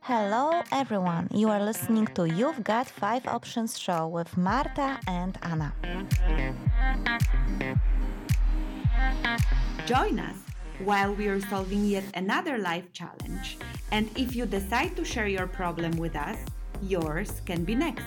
Hello, everyone. You are listening to You've Got Five Options show with Marta and Anna. Join us while we are solving yet another life challenge. And if you decide to share your problem with us, yours can be next.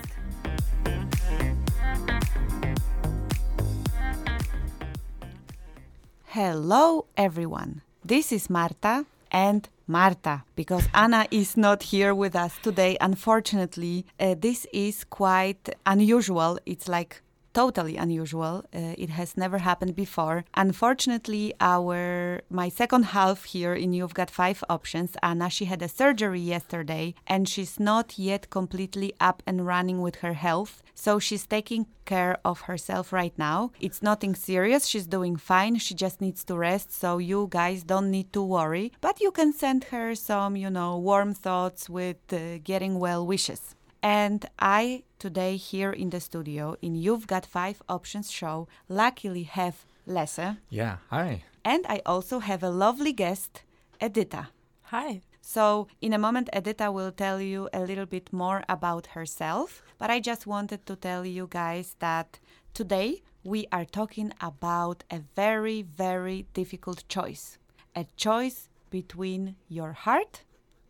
Hello, everyone. This is Marta and Marta, because Anna is not here with us today. Unfortunately, uh, this is quite unusual. It's like totally unusual. Uh, it has never happened before. Unfortunately, our my second half here in You've Got Five Options, Anna, she had a surgery yesterday and she's not yet completely up and running with her health. So she's taking care of herself right now. It's nothing serious. She's doing fine. She just needs to rest. So you guys don't need to worry. But you can send her some, you know, warm thoughts with uh, getting well wishes. And I today here in the studio in You've Got Five Options show luckily have Lesse. Yeah, hi. And I also have a lovely guest, Edita. Hi. So, in a moment, Edita will tell you a little bit more about herself. But I just wanted to tell you guys that today we are talking about a very, very difficult choice a choice between your heart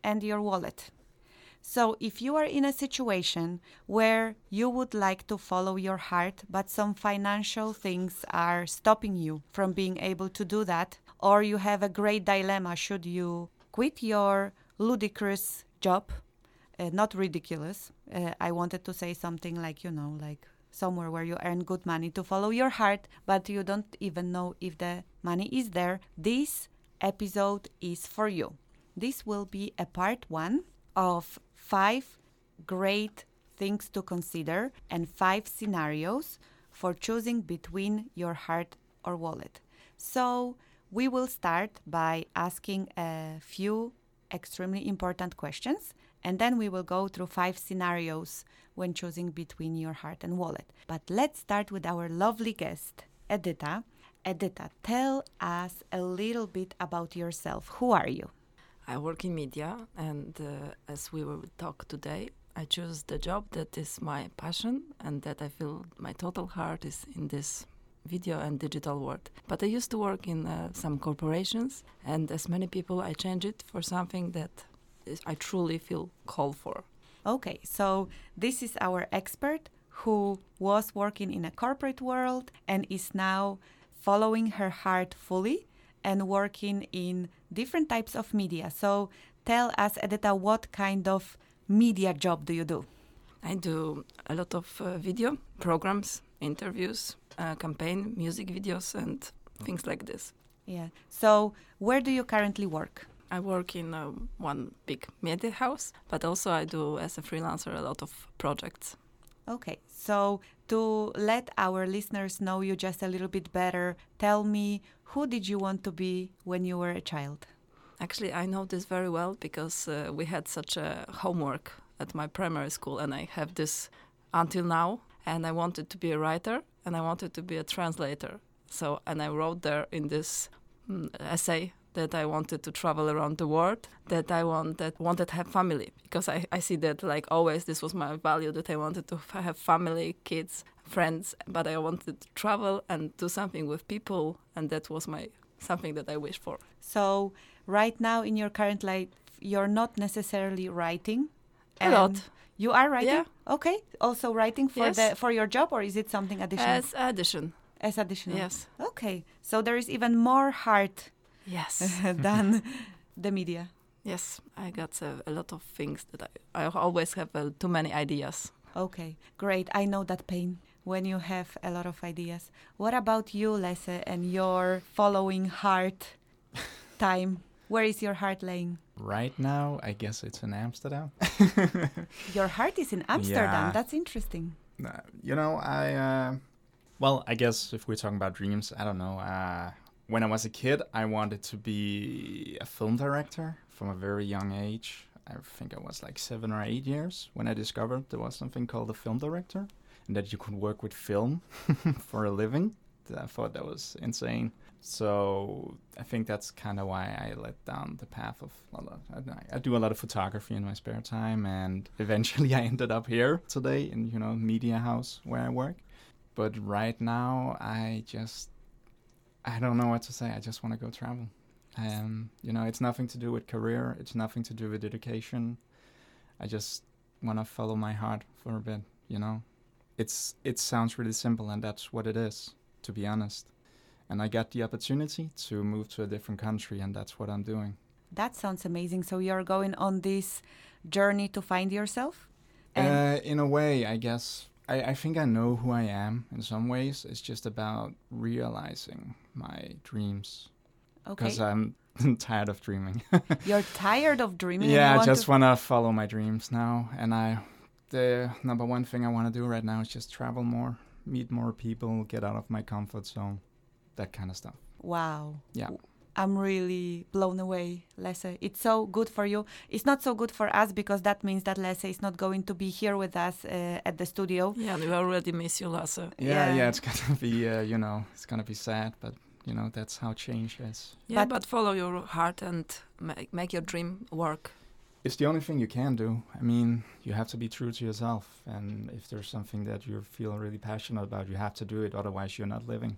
and your wallet. So, if you are in a situation where you would like to follow your heart, but some financial things are stopping you from being able to do that, or you have a great dilemma should you quit your ludicrous job, uh, not ridiculous, uh, I wanted to say something like, you know, like somewhere where you earn good money to follow your heart, but you don't even know if the money is there, this episode is for you. This will be a part one of five great things to consider and five scenarios for choosing between your heart or wallet. So, we will start by asking a few extremely important questions and then we will go through five scenarios when choosing between your heart and wallet. But let's start with our lovely guest, Edita. Edita, tell us a little bit about yourself. Who are you? I work in media, and uh, as we will talk today, I choose the job that is my passion and that I feel my total heart is in this video and digital world. But I used to work in uh, some corporations, and as many people, I change it for something that is, I truly feel called for. Okay, so this is our expert who was working in a corporate world and is now following her heart fully and working in different types of media. So tell us, Edita, what kind of media job do you do? I do a lot of uh, video programs, interviews, uh, campaign, music videos, and things like this. Yeah. So where do you currently work? I work in uh, one big media house, but also I do as a freelancer a lot of projects. Okay, so to let our listeners know you just a little bit better, tell me who did you want to be when you were a child? Actually, I know this very well because uh, we had such a homework at my primary school, and I have this until now. And I wanted to be a writer, and I wanted to be a translator. So, and I wrote there in this mm, essay that I wanted to travel around the world, that I wanted wanted to have family because I, I see that like always this was my value that I wanted to have family, kids, friends, but I wanted to travel and do something with people, and that was my something that I wish for. So right now in your current life, you're not necessarily writing. A lot. You are writing. Yeah. Okay. Also writing for Yes. the for your job, or is it something additional? As addition. As additional. Yes. Okay. So there is even more heart Yes. than the media. yes. I got uh, a lot of things that I, I always have uh, too many ideas. Okay, great. I know that pain when you have a lot of ideas. What about you, Lesse, and your following heart time? Where is your heart laying? Right now, I guess it's in Amsterdam. Your heart is in Amsterdam. Yeah. That's interesting. Uh, you know, I, uh, well, I guess if we're talking about dreams, I don't know. When I was a kid, I wanted to be a film director from a very young age. I think I was like seven or eight years when I discovered there was something called a film director and that you could work with film for a living. I thought that was insane. So I think that's kind of why I let down the path of lot. I, I do a lot of photography in my spare time, and eventually I ended up here today in you know media house where I work. But right now I just I don't know what to say. I just want to go travel. Um, you know, it's nothing to do with career. It's nothing to do with education. I just want to follow my heart for a bit. You know, it's it sounds really simple, and that's what it is, to be honest and I got the opportunity to move to a different country, and that's what I'm doing. That sounds amazing. So you're going on this journey to find yourself? Uh, in a way, I guess. I, I think I know who I am in some ways. It's just about realizing my dreams. Okay. Because I'm tired of dreaming. You're tired of dreaming? Yeah, I just want to follow my dreams now. And I, the number one thing I want to do right now is just travel more, meet more people, get out of my comfort zone that kind of stuff. Wow. Yeah. I'm really blown away, Lasse. It's so good for you. It's not so good for us because that means that Lasse is not going to be here with us uh, at the studio. Yeah, we already miss you, Lasse. Yeah, yeah, yeah it's gonna be, uh, you know, it's gonna be sad, but you know, that's how change is. Yeah, but, but follow your heart and make, make your dream work. It's the only thing you can do. I mean, you have to be true to yourself, and if there's something that you feel really passionate about, you have to do it. Otherwise, you're not living.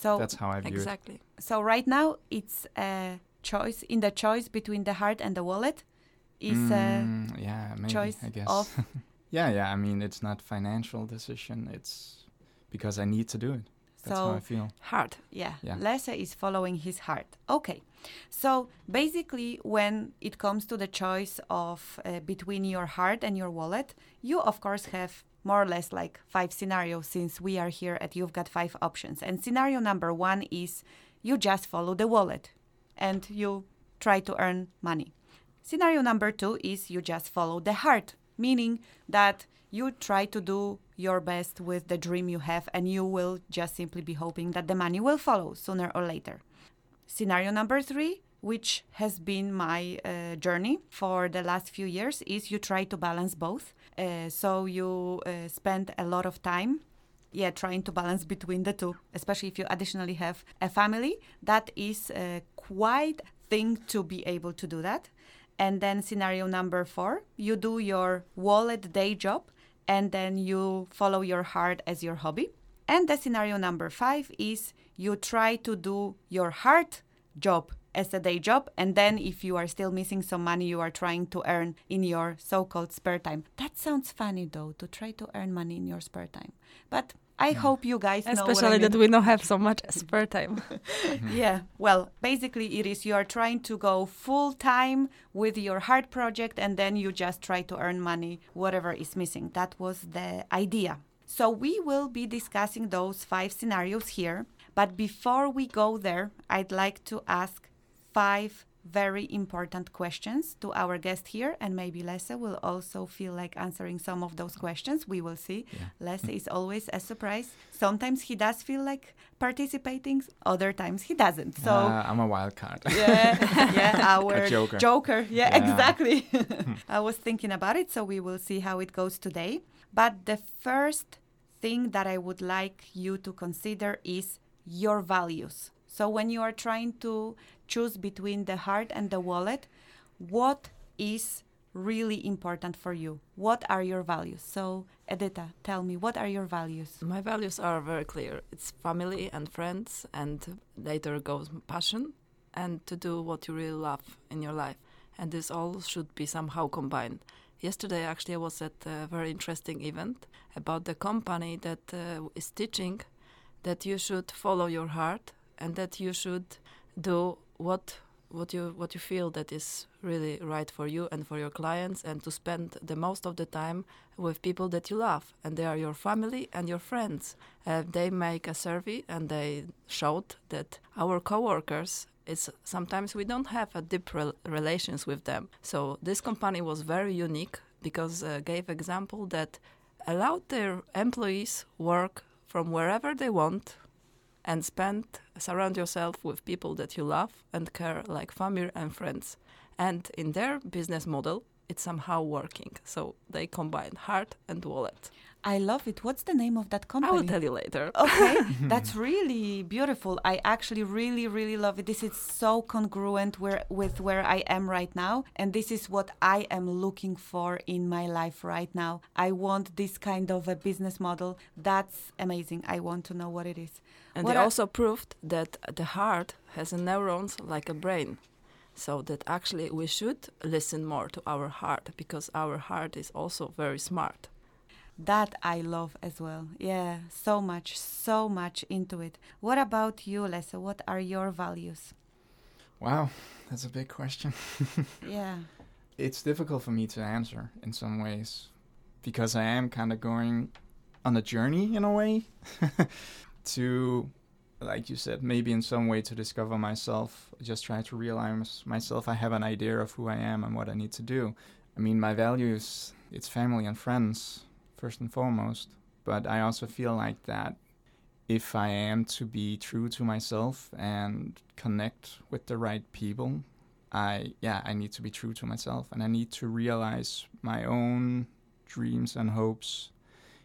So that's how I view exactly. it. Exactly. So right now it's a choice in the choice between the heart and the wallet. Is mm, a yeah maybe, choice I guess. of yeah yeah I mean it's not financial decision it's because I need to do it. That's so how I feel. Heart. Yeah. yeah. Lasse is following his heart. Okay. So basically, when it comes to the choice of uh, between your heart and your wallet, you of course have more or less like five scenarios since we are here at You've Got Five Options. And scenario number one is you just follow the wallet and you try to earn money. Scenario number two is you just follow the heart, meaning that you try to do your best with the dream you have and you will just simply be hoping that the money will follow sooner or later. Scenario number three which has been my uh, journey for the last few years, is you try to balance both. Uh, so you uh, spend a lot of time yeah trying to balance between the two especially if you additionally have a family. That is uh, quite thing to be able to do that. And then scenario number four you do your wallet day job and then you follow your heart as your hobby. And the scenario number five is you try to do your heart job as a day job and then if you are still missing some money you are trying to earn in your so-called spare time that sounds funny though to try to earn money in your spare time but I mm. hope you guys Especially I mean. that we don't have so much spare time. yeah, well, basically, it is you are trying to go full time with your heart project and then you just try to earn money, whatever is missing. That was the idea. So, we will be discussing those five scenarios here. But before we go there, I'd like to ask five very important questions to our guest here, and maybe Lasse will also feel like answering some of those questions. We will see. Yeah. Lasse is always a surprise. Sometimes he does feel like participating, other times he doesn't. So uh, I'm a wild card. Yeah, yeah, our joker. joker. Yeah, yeah. exactly. I was thinking about it, so we will see how it goes today. But the first thing that I would like you to consider is your values. So when you are trying to choose between the heart and the wallet, what is really important for you? What are your values? So, Edita, tell me, what are your values? My values are very clear. It's family and friends, and later goes passion, and to do what you really love in your life. And this all should be somehow combined. Yesterday, actually, I was at a very interesting event about the company that uh, is teaching that you should follow your heart and that you should do what what you what you feel that is really right for you and for your clients and to spend the most of the time with people that you love. And they are your family and your friends. Uh, they make a survey and they showed that our coworkers it's sometimes we don't have a deep re relations with them. So this company was very unique because uh, gave example that allowed their employees work from wherever they want and spend surround yourself with people that you love and care like family and friends. And in their business model it's somehow working. So they combine heart and wallet I love it. What's the name of that company? I will tell you later. Okay, hmm. that's really beautiful. I actually really, really love it. This is so congruent where, with where I am right now, and this is what I am looking for in my life right now. I want this kind of a business model. That's amazing. I want to know what it is. And What they are- also proved that the heart has neurons like a brain. So that actually we should listen more to our heart because our heart is also very smart. That I love as well. Yeah, so much, so much into it. What about you, Lessa? What are your values? Wow, that's a big question. Yeah. it's difficult for me to answer in some ways because I am kind of going on a journey in a way to, like you said, maybe in some way to discover myself. Just try to realize myself. I have an idea of who I am and what I need to do. I mean, my values, it's family and friends, first and foremost. But I also feel like that if I am to be true to myself and connect with the right people, I yeah, I need to be true to myself and I need to realize my own dreams and hopes.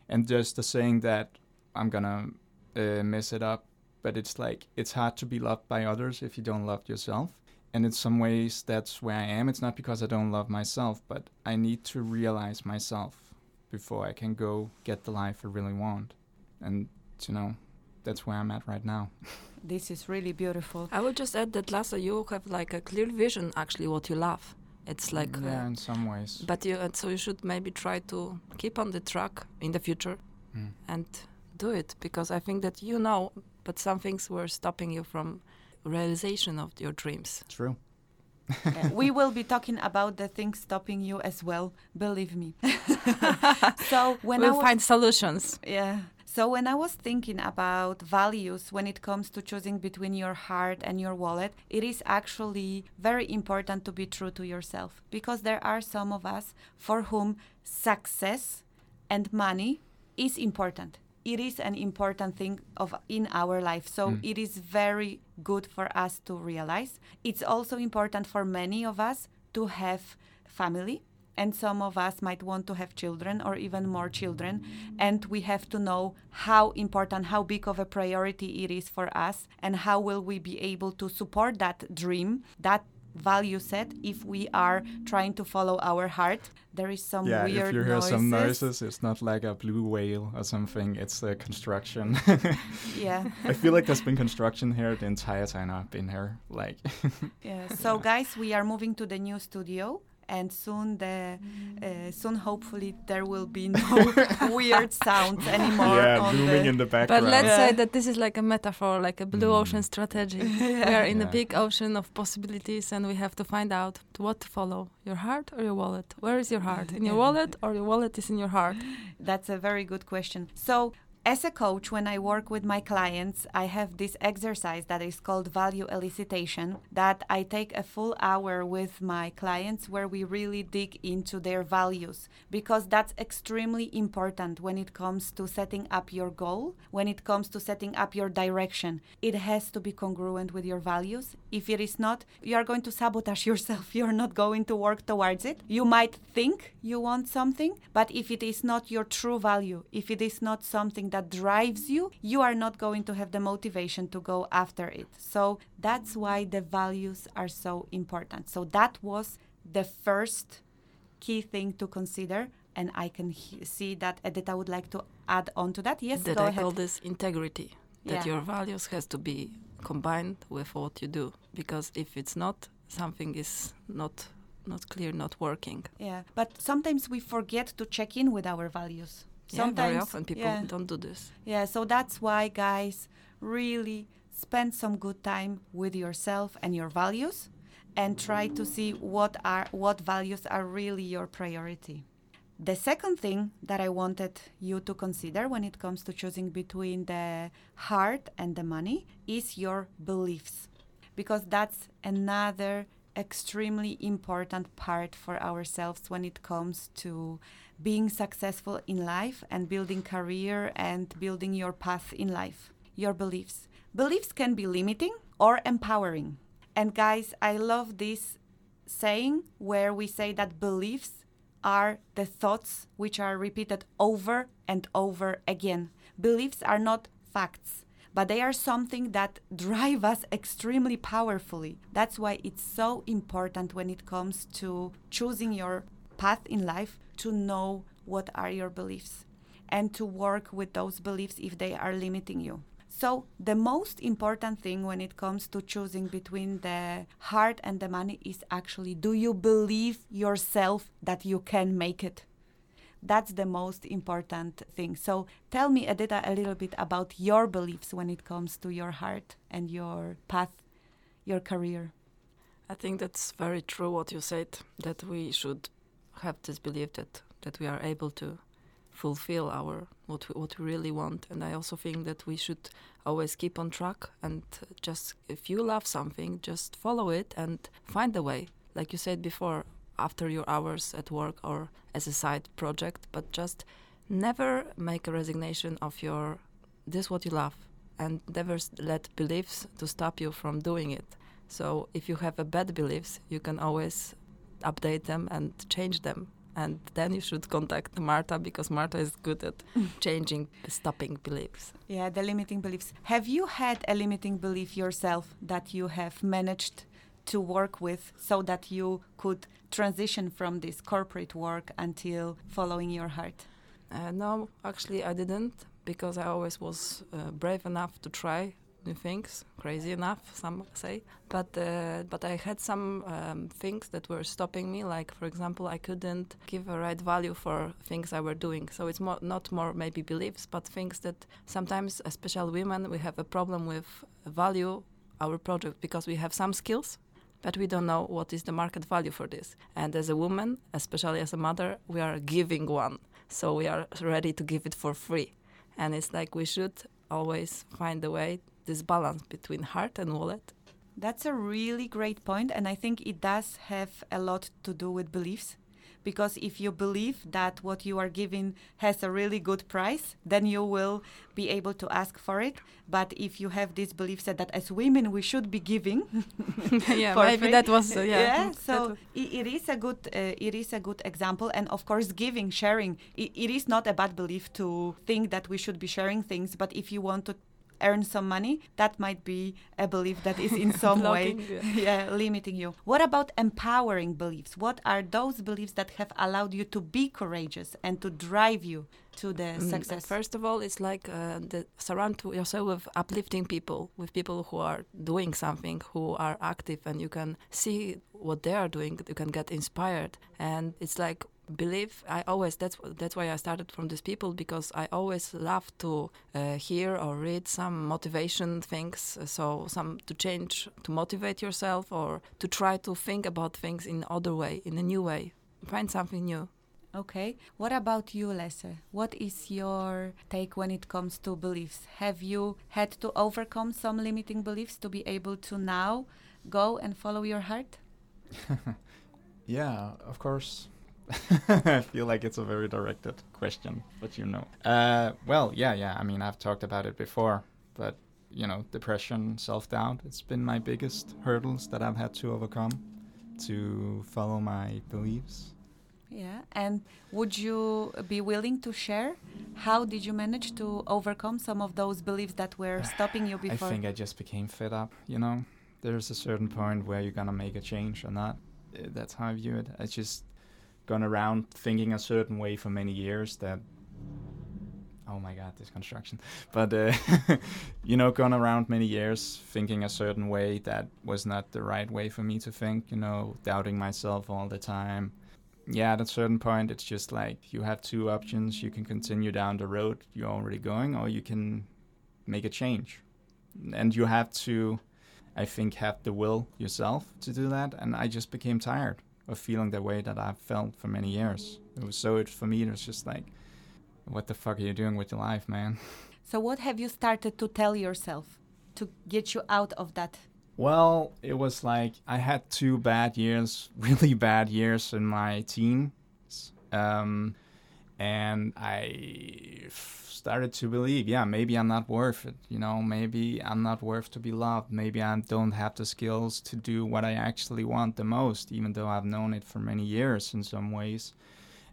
And just the saying that I'm gonna uh, mess it up, but it's like it's hard to be loved by others if you don't love yourself. And in some ways, that's where I am. It's not because I don't love myself, but I need to realize myself before I can go get the life I really want. And you know, that's where I'm at right now. This is really beautiful. I would just add that Lasse, you have like a clear vision actually what you love. It's like uh, yeah, in some ways. but you and so you should maybe try to keep on the track in the future Mm. and do it because I think that you know but some things were stopping you from realization of your dreams. True. Yeah, we will be talking about the things stopping you as well, believe me. so when I we'll was, find solutions. yeah. So when I was thinking about values when it comes to choosing between your heart and your wallet, it is actually very important to be true to yourself because there are some of us for whom success and money is important. It is an important thing of in our life. So Mm. it is very good for us to realize. It's also important for many of us to have family and some of us might want to have children or even more children and we have to know how important how big of a priority it is for us and how will we be able to support that dream that value set if we are trying to follow our heart there is some yeah, weird if you hear noises. some noises, it's not like a blue whale or something. It's a construction. yeah I feel like there's been construction here the entire time I've been here. Like, Yeah. So, guys, we are moving to the new studio, and soon the uh, soon hopefully there will be no weird sounds anymore. yeah, on booming the, in the background. But let's Yeah. say that this is like a metaphor, like a blue Mm. ocean strategy. We are in a big ocean of possibilities, and we have to find out what to follow: your heart or your wallet. Where is your heart? In your wallet, or your wallet is in your heart? That's a very good question. So, as a coach, when I work with my clients, I have this exercise that is called value elicitation that I take a full hour with my clients where we really dig into their values because that's extremely important when it comes to setting up your goal, when it comes to setting up your direction. It has to be congruent with your values. If it is not, you are going to sabotage yourself. You're not going to work towards it. You might think you want something, but if it is not your true value, if it is not something that drives you, you are not going to have the motivation to go after it. So that's why the values are so important. So that was the first key thing to consider. And I can he- see that Edita would like to add on to that. Yes, that go I ahead. call this integrity. That Yeah. your values has to be combined with what you do, because if it's not, something is not not clear, not working. Yeah, but sometimes we forget to check in with our values. Yeah, Sometimes, very often people yeah. don't do this. Yeah, so that's why, guys, really spend some good time with yourself and your values, and try to see what are what values are really your priority. The second thing that I wanted you to consider when it comes to choosing between the heart and the money is your beliefs, because that's another extremely important part for ourselves when it comes to being successful in life and building career and building your path in life your beliefs beliefs can be limiting or empowering and guys i love this saying where we say that beliefs are the thoughts which are repeated over and over again. Beliefs are not facts, but they are something that drive us extremely powerfully. That's why it's so important when it comes to choosing your path in life to know what are your beliefs and to work with those beliefs if they are limiting you. So, the most important thing when it comes to choosing between the heart and the money is actually do you believe yourself that you can make it? That's the most important thing. So, tell me, Edita, a little bit about your beliefs when it comes to your heart and your path, your career. I think that's very true what you said that we should have this belief that that we are able to fulfill our what we, what we really want. And i also think that we should always keep on track and just if you love something just follow it and find a way. Like you said before after your hours at work or as a side project but just never make a resignation of your this what you love and never let beliefs to stop you from doing it. So if you have a bad beliefs you can always update them and change them and then you should contact Marta because Marta is good at changing stopping beliefs. Yeah, the limiting beliefs. Have you had a limiting belief yourself that you have managed to work with so that you could transition from this corporate work until following your heart? Uh, no, actually, I didn't because I always was uh, brave enough to try new things, crazy enough, some say. But uh, but I had some um, things that were stopping me. Like for example, I couldn't give a right value for things I were doing. So it's more, not more maybe beliefs, but things that sometimes, especially women, we have a problem with value our project because we have some skills but we don't know what is the market value for this. And as a woman, especially as a mother, we are giving one. So we are ready to give it for free. And it's like we should always find a way this balance between heart and wallet. That's a really great point, and I think it does have a lot to do with beliefs. Because if you believe that what you are giving has a really good price, then you will be able to ask for it. But if you have this belief set that as women we should be giving, yeah, maybe free, that was uh, yeah. yeah so it, it is a good uh, it is a good example, and of course giving, sharing. It, it is not a bad belief to think that we should be sharing things, but if you want to earn some money, that might be a belief that is in some way yeah. limiting you. What about empowering beliefs? What are those beliefs that have allowed you to be courageous and to drive you to the mm, success? First of all, it's like uh, the, surround yourself with uplifting people, with people who are doing something, who are active, and you can see what they are doing. You can get inspired, and it's like believe i always that's that's why i started from these people because i always love to uh, hear or read some motivation things uh, so some to change to motivate yourself or to try to think about things in other way in a new way. Find something new. Okay. What about you Lesse what is your take when it comes to beliefs? Have you had to overcome some limiting beliefs to be able to now go and follow your heart? Yeah of course I feel like it's a very directed question, but you know. Uh, well, yeah, yeah. I mean, I've talked about it before, but you know, depression, self doubt, it's been my biggest hurdles that I've had to overcome to follow my beliefs. Yeah, and would you be willing to share how did you manage to overcome some of those beliefs that were stopping you before? I think I just became fed up, you know. There's a certain point where you're gonna make a change or not. Uh, that's how I view it. I just gone around thinking a certain way for many years that oh my god this construction. But uh, you know gone around many years thinking a certain way that was not the right way for me to think you know doubting myself all the time. Yeah at a certain point it's just like you have two options. You can continue down the road you're already going or you can make a change. And you have to i think have the will yourself to do that. And i just became tired of feeling the way that I've felt for many years. It was so it for me it was just like what the fuck are you doing with your life, man? So what have you started to tell yourself to get you out of that? Well, it was like I had two bad years, really bad years in my teens. Um, and I started to believe, yeah, maybe I'm not worth it. You know, maybe I'm not worth to be loved. Maybe I don't have the skills to do what I actually want the most, even though I've known it for many years in some ways.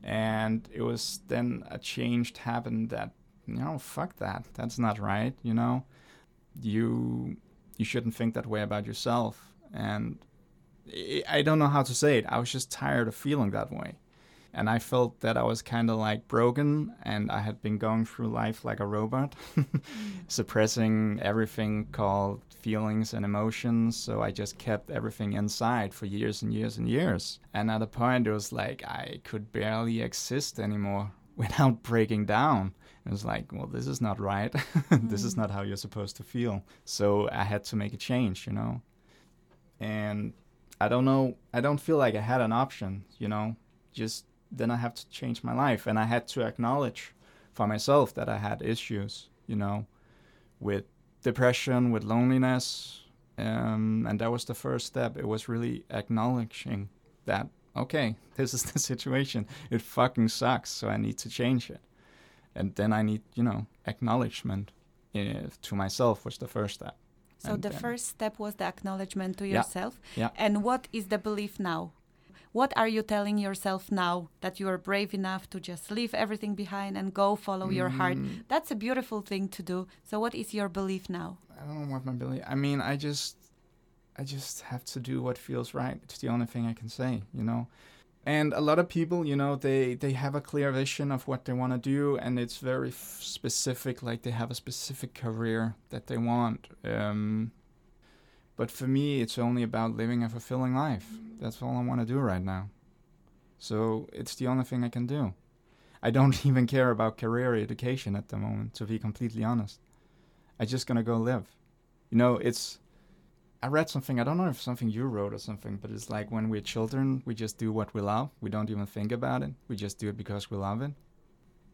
And it was then a change happened that, you know, fuck that. That's not right, you know? You you shouldn't think that way about yourself. And I I don't know how to say it. I was just tired of feeling that way. And I felt that I was kind of like broken and I had been going through life like a robot, suppressing everything called feelings and emotions. So I just kept everything inside for years and years and years. And at a point, it was like I could barely exist anymore without breaking down. It was like, well, this is not right. this is mm. not how you're supposed to feel. So I had to make a change, you know? And I don't know, I don't feel like I had an option, you know? Just then I have to change my life. And I had to acknowledge for myself that I had issues, you know, with depression, with loneliness. Um, and that was the first step. It was really acknowledging that, okay, this is the situation. It fucking sucks. So I need to change it. And then I need, you know, acknowledgement uh, to myself was the first step. So And the first step was the acknowledgement to yourself. Yeah. Yeah. And what is the belief now? What are you telling yourself now that you are brave enough to just leave everything behind and go follow your heart? Mm. That's a beautiful thing to do. So what is your belief now? I don't know what my belief. I mean, I just, I just have to do what feels right. It's the only thing I can say, you know. And a lot of people, you know, they they have a clear vision of what they want to do, and it's very f- specific. Like they have a specific career that they want. Um, but for me, it's only about living a fulfilling life. That's all I want to do right now. So it's the only thing I can do. I don't even care about career education at the moment, to be completely honest. I'm just gonna go live. You know, it's. I read something. I don't know if something you wrote or something, but it's like when we're children, we just do what we love. We don't even think about it. We just do it because we love it.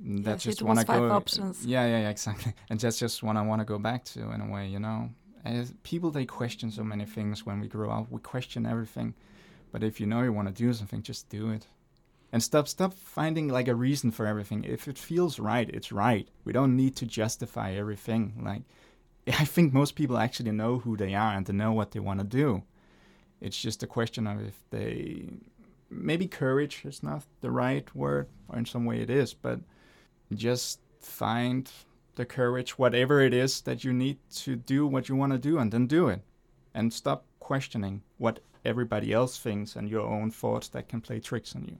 And that's Yes, just one I five go. options. Yeah, yeah, yeah, exactly. And that's just one I want to go back to in a way. You know, As people they question so many things when we grow up. We question everything, but if you know you want to do something, just do it. And stop stop finding like a reason for everything. If it feels right, it's right. We don't need to justify everything. Like I think most people actually know who they are and they know what they want to do. It's just a question of if they maybe courage is not the right word, or in some way it is, but just find the courage, whatever it is that you need to do what you want to do, and then do it. And stop questioning what everybody else thinks and your own thoughts that can play tricks on you.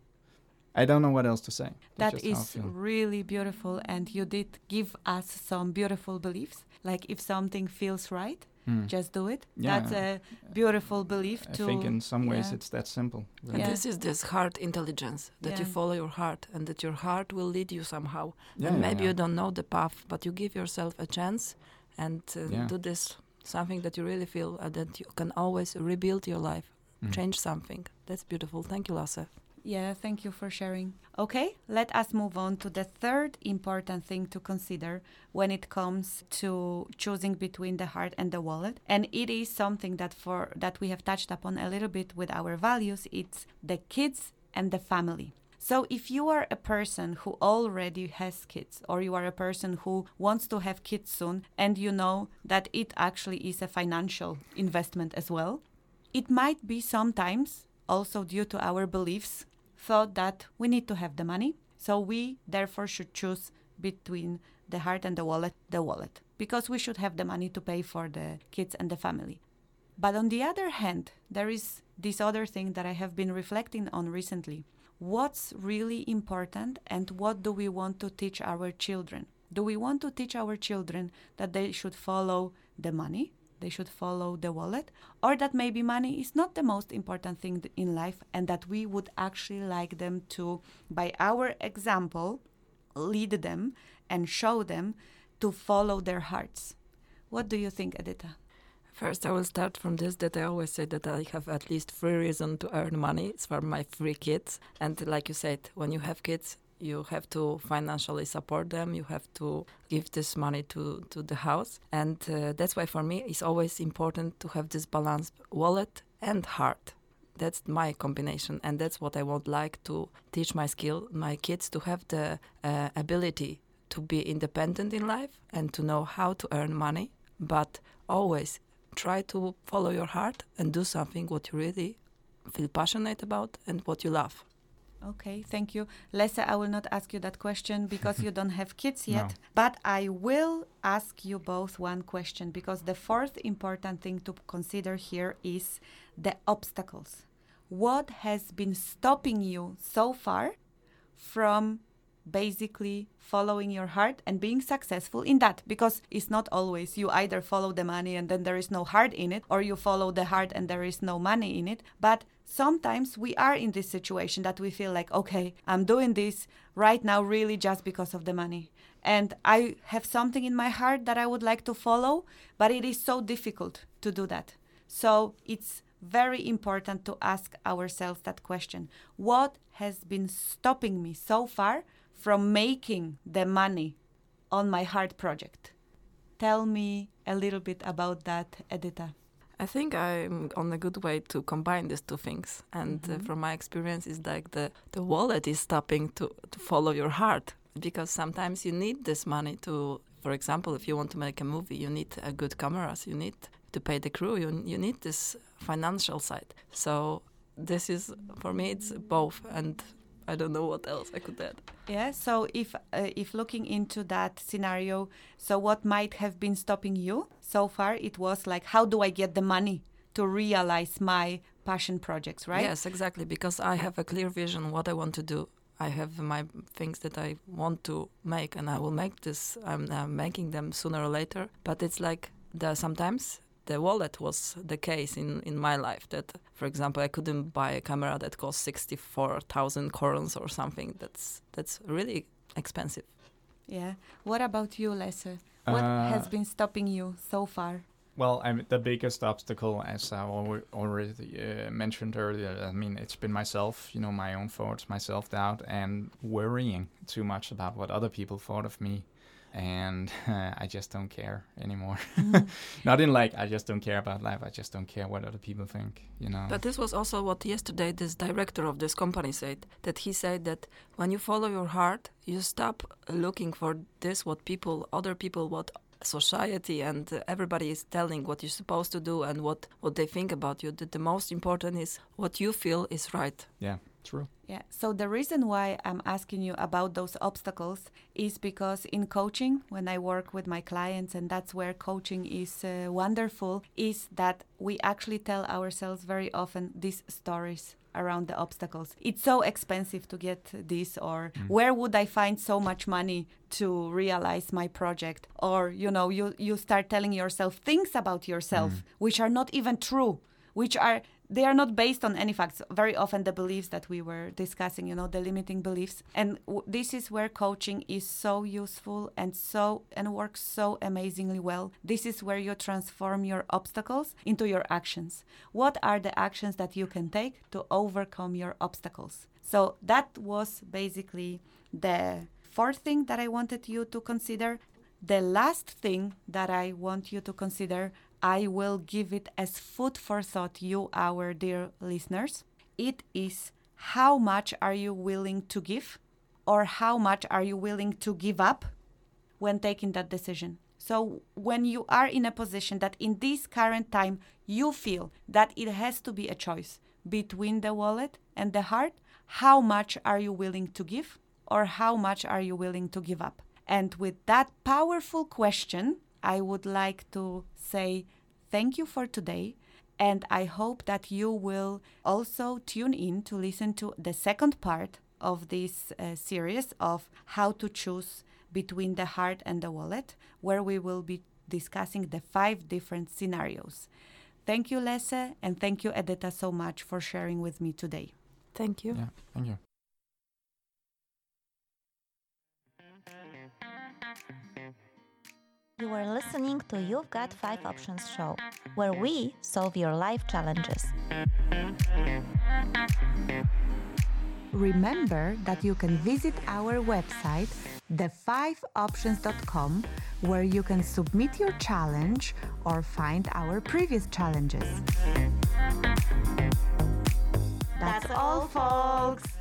I don't know what else to say. That's That just how I is feel. really beautiful. And you did give us some beautiful beliefs. Like if something feels right, Hmm. just do it. Yeah. That's a beautiful belief I to think in some ways yeah. it's that simple. And really. Yeah. this is this heart intelligence that you follow your heart and that your heart will lead you somehow. Yeah, and yeah, maybe yeah. you don't know the path, but you give yourself a chance and uh, Yeah. do this something that you really feel uh, that you can always rebuild your life, Mm. change something. That's beautiful. Thank you, Lasse. Yeah, thank you for sharing. Okay, let us move on to the third important thing to consider when it comes to choosing between the heart and the wallet. And it is something that for that we have touched upon a little bit with our values, it's the kids and the family. So if you are a person who already has kids or you are a person who wants to have kids soon and you know that it actually is a financial investment as well, it might be sometimes also due to our beliefs thought that we need to have the money so we therefore should choose between the heart and the wallet the wallet because we should have the money to pay for the kids and the family. But on the other hand there is this other thing that i have been reflecting on recently. What's really important and what do we want to teach our children? Do we want to teach our children that they should follow the money they should follow the wallet, or that maybe money is not the most important thing in life, and that we would actually like them to, by our example, lead them and show them to follow their hearts. What do you think, Edita? First, I will start from this that I always say that I have at least three reasons to earn money. It's for my three kids. And like you said, when you have kids, you have to financially support them. You have to give this money to, to the house. And uh, that's why for me, it's always important to have this balanced wallet and heart. That's my combination. And that's what I would like to teach my skill, my kids to have the uh, ability to be independent in life and to know how to earn money, but always try to follow your heart and do something what you really feel passionate about and what you love. Okay, thank you. Lesa, I will not ask you that question because you don't have kids yet. No. But I will ask you both one question because the fourth important thing to consider here is the obstacles. What has been stopping you so far from basically following your heart and being successful in that because it's not always you either follow the money and then there is no heart in it or you follow the heart and there is no money in it but sometimes we are in this situation that we feel like okay i'm doing this right now really just because of the money and i have something in my heart that i would like to follow but it is so difficult to do that so it's very important to ask ourselves that question what has been stopping me so far from making the money on my heart project. Tell me a little bit about that, Edita. I think I'm on a good way to combine these two things. And uh, mm-hmm. uh, from my experience, is like the, the wallet is stopping to, to follow your heart because sometimes you need this money to, for example, if you want to make a movie, you need a good cameras, you need to pay the crew, you, you need this financial side. So this is, for me, it's both. And I don't know what else I could add. Yeah. So if uh, if looking into that scenario, so what might have been stopping you so far? It was like, how do I get the money to realize my passion projects, right? Yes, exactly. Because I have a clear vision what I want to do. I have my things that I want to make, and I will make this. I'm uh, making them sooner or later. But it's like there sometimes the wallet was the case in, in my life that for example i couldn't buy a camera that costs 64000 korons or something. That's that's really expensive. Yeah. What about you Lese? what uh, has been stopping you so far? Well I'm, the biggest obstacle as i already uh, mentioned earlier i mean it's been myself you know my own thoughts my self-doubt and worrying too much about what other people thought of me and uh, I just don't care anymore. Mm. Not in like I just don't care about life. I just don't care what other people think. You know. But this was also what yesterday this director of this company said. That he said that when you follow your heart, you stop looking for this what people, other people, what society and uh, everybody is telling what you're supposed to do and what what they think about you. That the most important is what you feel is right. Yeah. True. Yeah. So the reason why I'm asking you about those obstacles is because in coaching, when I work with my clients, and that's where coaching is uh, wonderful, is that we actually tell ourselves very often these stories around the obstacles. It's so expensive to get this, or mm. where would I find so much money to realize my project? Or you know, you you start telling yourself things about yourself mm. which are not even true, which are they are not based on any facts. Very often the beliefs that we were discussing you know the limiting beliefs. And w- this is where coaching is so useful and so and works so amazingly well. This is where you transform your obstacles into your actions. What are the actions that you can take to overcome your obstacles? So that was basically the fourth thing that i wanted you to consider. The last thing that i want you to consider I will give it as food for thought, you, our dear listeners. It is how much are you willing to give or how much are you willing to give up when taking that decision? So, when you are in a position that in this current time you feel that it has to be a choice between the wallet and the heart, how much are you willing to give or how much are you willing to give up? And with that powerful question, I would like to say thank you for today. And I hope that you will also tune in to listen to the second part of this uh, series of how to choose between the heart and the wallet, where we will be discussing the five different scenarios. Thank you, Lese, and thank you, Edita, so much for sharing with me today. Thank you. Yeah, thank you. You are listening to You've Got 5 Options show, where we solve your life challenges. Remember that you can visit our website, the5options.com, where you can submit your challenge or find our previous challenges. That's all, folks.